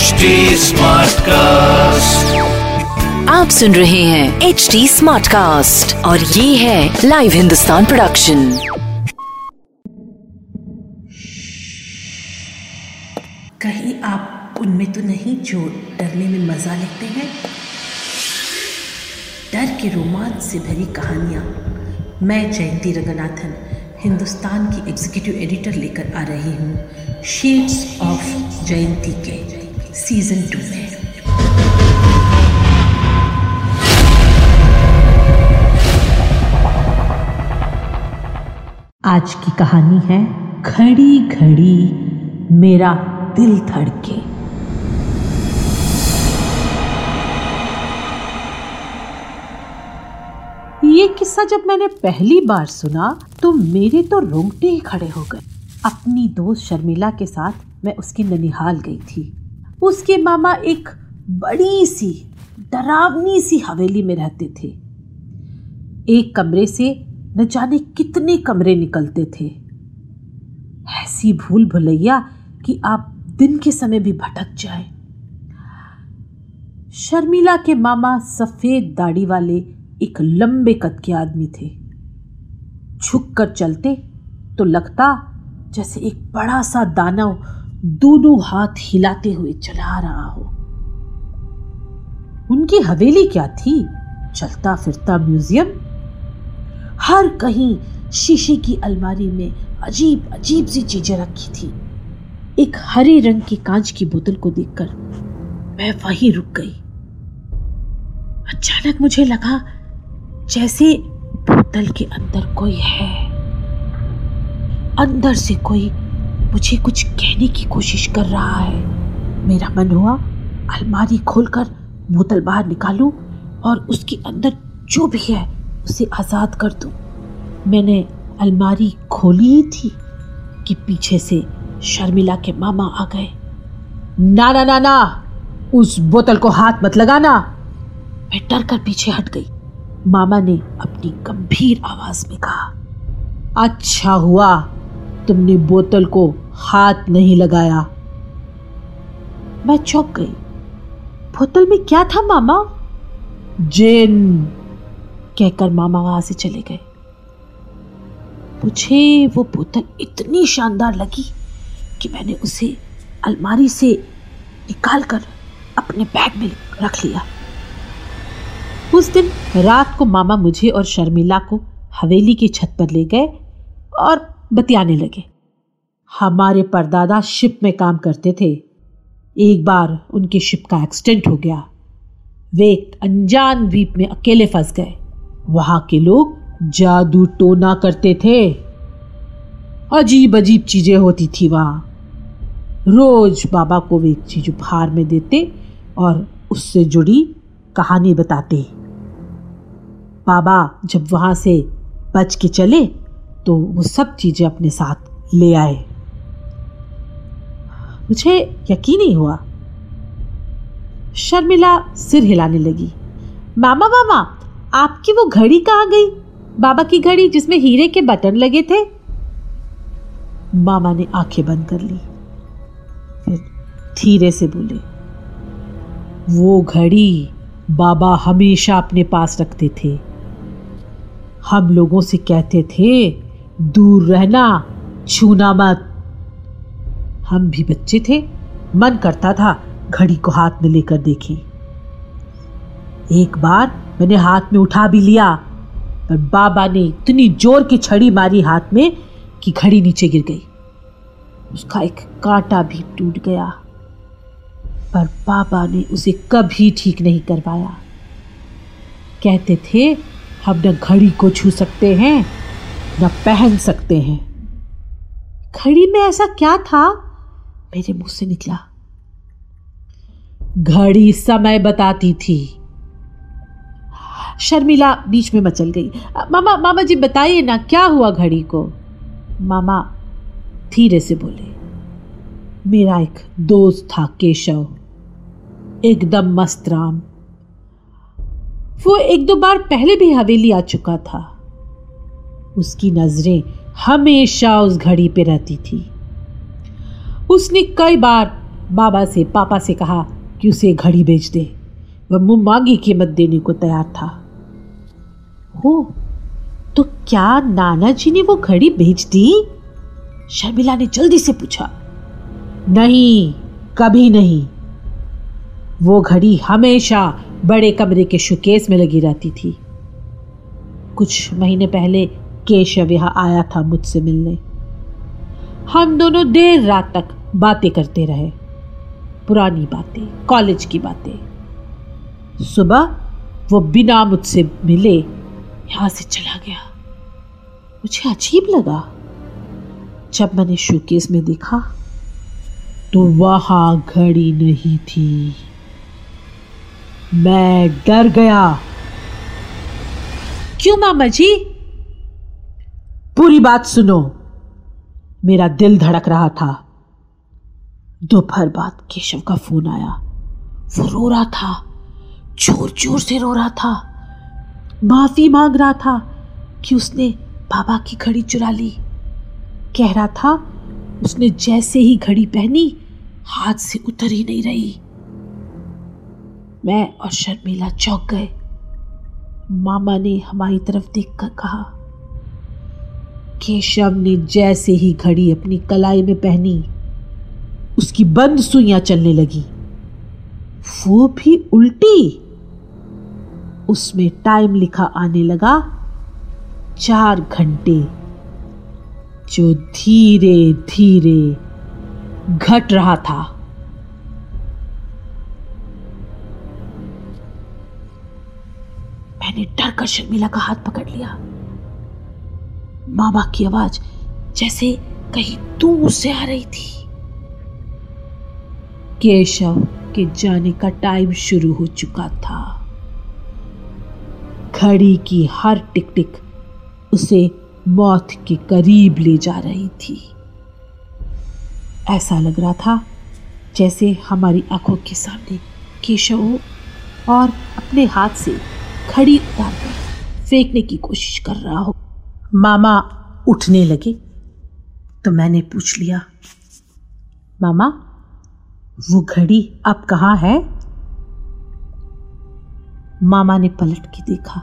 HD Smartcast. आप सुन रहे हैं एच डी स्मार्ट कास्ट और ये है लाइव हिंदुस्तान प्रोडक्शन कहीं आप उनमें तो नहीं जो डरने में मज़ा लेते हैं? डर के रोमांच से भरी कहानियाँ। मैं जयंती रंगनाथन हिंदुस्तान की एग्जीक्यूटिव एडिटर लेकर आ रही हूँ। शेड्स ऑफ़ जयंती के। सीज़न टू में। आज की कहानी है घड़ी घड़ी मेरा दिल धड़के। ये किस्सा जब मैंने पहली बार सुना तो मेरे तो रोंगटे ही खड़े हो गए। अपनी दोस्त शर्मिला के साथ मैं उसकी ननिहाल गई थी। उसके मामा एक बड़ी सी, डरावनी सी हवेली में रहते थे। एक कमरे से न जाने कितने कमरे निकलते थे। ऐसी भूल भुलैया कि आप दिन के समय भी भटक जाए। शर्मिला के मामा सफ़ेद दाढ़ी वाले एक लंबे कद के आदमी थे। झुक कर चलते तो लगता जैसे एक बड़ा सा दानव दोनों हाथ हिलाते हुए चला रहा हो। उनकी हवेली क्या थी? चलता फिरता म्यूज़ियम? हर कहीं शीशे की अलमारी में अजीब अजीब सी चीज़ें रखी थी। एक हरे रंग की कांच की बोतल को देखकर मैं वहीं रुक गई। अचानक मुझे लगा जैसे बोतल के अंदर कोई है। अंदर से कोई मुझे कुछ कहने की कोशिश कर रहा है। मेरा मन हुआ, अलमारी खोलकर बोतल बाहर निकालूं और उसके अंदर जो भी है, उसे आज़ाद कर दूँ। मैंने अलमारी खोली ही थी कि पीछे से शर्मिला के मामा आ गए। ना ना ना ना, उस बोतल को हाथ मत लगाना। मैं डर कर पीछे हट गई। मामा ने अपनी गंभीर आवाज़ में कहा अच्छा हुआ तुमने बोतल को हाथ नहीं लगाया। मैं चौंक गई। बोतल में क्या था मामा? जिन, कहकर मामा वहाँ से चले गए। मुझे वो बोतल इतनी शानदार लगी कि मैंने उसे अलमारी से निकाल कर अपने बैग में रख लिया। उस दिन रात को मामा मुझे और शर्मिला को हवेली की छत पर ले गए और बतियाने लगे। हमारे परदादा शिप में काम करते थे। एक बार उनकी शिप का एक्सीडेंट हो गया। वे एक अनजान द्वीप में अकेले फंस गए। वहाँ के लोग जादू टोना करते थे। अजीब अजीब चीज़ें होती थी वहाँ। रोज बाबा को वे एक चीज़ उपहार में देते और उससे जुड़ी कहानी बताते। बाबा जब वहाँ से बच के चले तो वो सब चीज़ें अपने साथ ले आए। मुझे यकीन ही हुआ। शर्मिला सिर हिलाने लगी। मामा मामा, आपकी वो घड़ी कहाँ गई? बाबा की घड़ी जिसमें हीरे के बटन लगे थे? मामा ने आँखें बंद कर ली। फिर धीरे से बोले, वो घड़ी बाबा हमेशा अपने पास रखते थे। हम लोगों से कहते थे दूर रहना छूना मत। हम भी बच्चे थे। मन करता था घड़ी को हाथ में लेकर देखें। एक बार मैंने हाथ में उठा भी लिया, पर बाबा ने इतनी ज़ोर की छड़ी मारी हाथ में कि घड़ी नीचे गिर गई। उसका एक कांटा भी टूट गया, पर बाबा ने उसे कभी ठीक नहीं करवाया। कहते थे, हम न घड़ी को छू सकते हैं। न पहन सकते हैं। घड़ी में ऐसा क्या था? मेरे मुँह से निकला। घड़ी समय बताती थी। शर्मिला बीच में मचल गई। मामा मामा जी बताइए ना, क्या हुआ घड़ी को? मामा धीरे से बोले, मेरा एक दोस्त था केशव। एकदम मस्त राम। वो एक दो बार पहले भी हवेली आ चुका था। उसकी नज़रें हमेशा उस घड़ी पे रहती थी। उसने कई बार बाबा से, पापा से कहा कि उसे घड़ी बेच दे। वह मुँह मांगी कीमत देने को तैयार था। हो तो क्या नाना जी ने वो घड़ी बेच दी? शर्मिला ने जल्दी से पूछा। नहीं, कभी नहीं। वो घड़ी हमेशा बड़े कमरे के शुकेस में लगी रहती थी। कुछ महीने पहले केशव यहाँ आया था मुझसे मिलने। हम दोनों देर रात तक बातें करते रहे। पुरानी बातें, कॉलेज की बातें। सुबह वो बिना मुझसे मिले यहाँ से चला गया। मुझे अजीब लगा। जब मैंने शोकेस में देखा तो वहाँ घड़ी नहीं थी। मैं डर गया। क्यों मामा जी? पूरी बात सुनो। मेरा दिल धड़क रहा था। दोपहर बाद केशव का फ़ोन आया। वो रो रहा था। ज़ोर ज़ोर से रो रहा था। माफ़ी मांग रहा था कि उसने बाबा की घड़ी चुरा ली। कह रहा था, उसने जैसे ही घड़ी पहनी, हाथ से उतर ही नहीं रही। मैं और शर्मिला चौंक गए। मामा ने हमारी तरफ़ देखकर कहा केशव ने जैसे ही घड़ी अपनी कलाई में पहनी, उसकी बंद सुइयाँ चलने लगी। वो भी उल्टी। उसमें टाइम लिखा आने लगा, चार घंटे। जो धीरे धीरे घट रहा था। मैंने डर कर शर्मिला का हाथ पकड़ लिया। मामा की आवाज़ जैसे कहीं दूर से आ रही थी। केशव के जाने का टाइम शुरू हो चुका था। घड़ी की हर टिक टिक उसे मौत के करीब ले जा रही थी। ऐसा लग रहा था जैसे हमारी आँखों के सामने केशव और अपने हाथ से खड़ी उतार कर फेंकने की कोशिश कर रहा हो। मामा उठने लगे। तो मैंने पूछ लिया, मामा, वो घड़ी अब कहाँ है? मामा ने पलट के देखा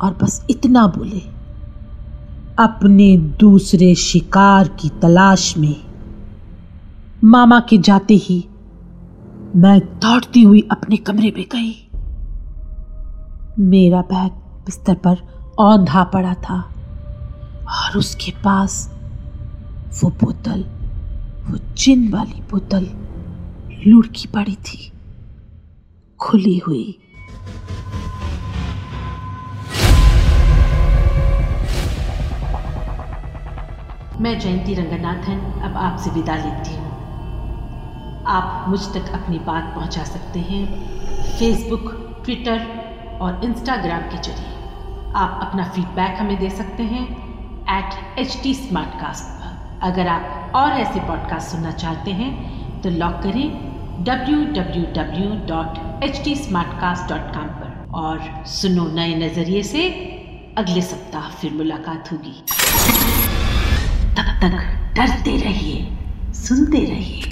और बस इतना बोले, अपने दूसरे शिकार की तलाश में। मामा के जाते ही मैं दौड़ती हुई अपने कमरे में गई। मेरा बैग बिस्तर पर औंधा पड़ा था और उसके पास वो बोतल, वो जिन वाली बोतल लुढ़की पड़ी थी, खुली हुई। मैं जयंती रंगनाथन अब आपसे विदा लेती हूँ। आप मुझ तक अपनी बात पहुँचा सकते हैं फेसबुक ट्विटर और इंस्टाग्राम के ज़रिए। आप अपना फीडबैक हमें दे सकते हैं एट एच टी पर। अगर आप और ऐसे पॉडकास्ट सुनना चाहते हैं तो लॉक करें www.htsmartcast.com पर और सुनो नए नज़रिए से अगले सप्ताह फिर मुलाकात होगी। तब तक डरते रहिए, सुनते रहिए।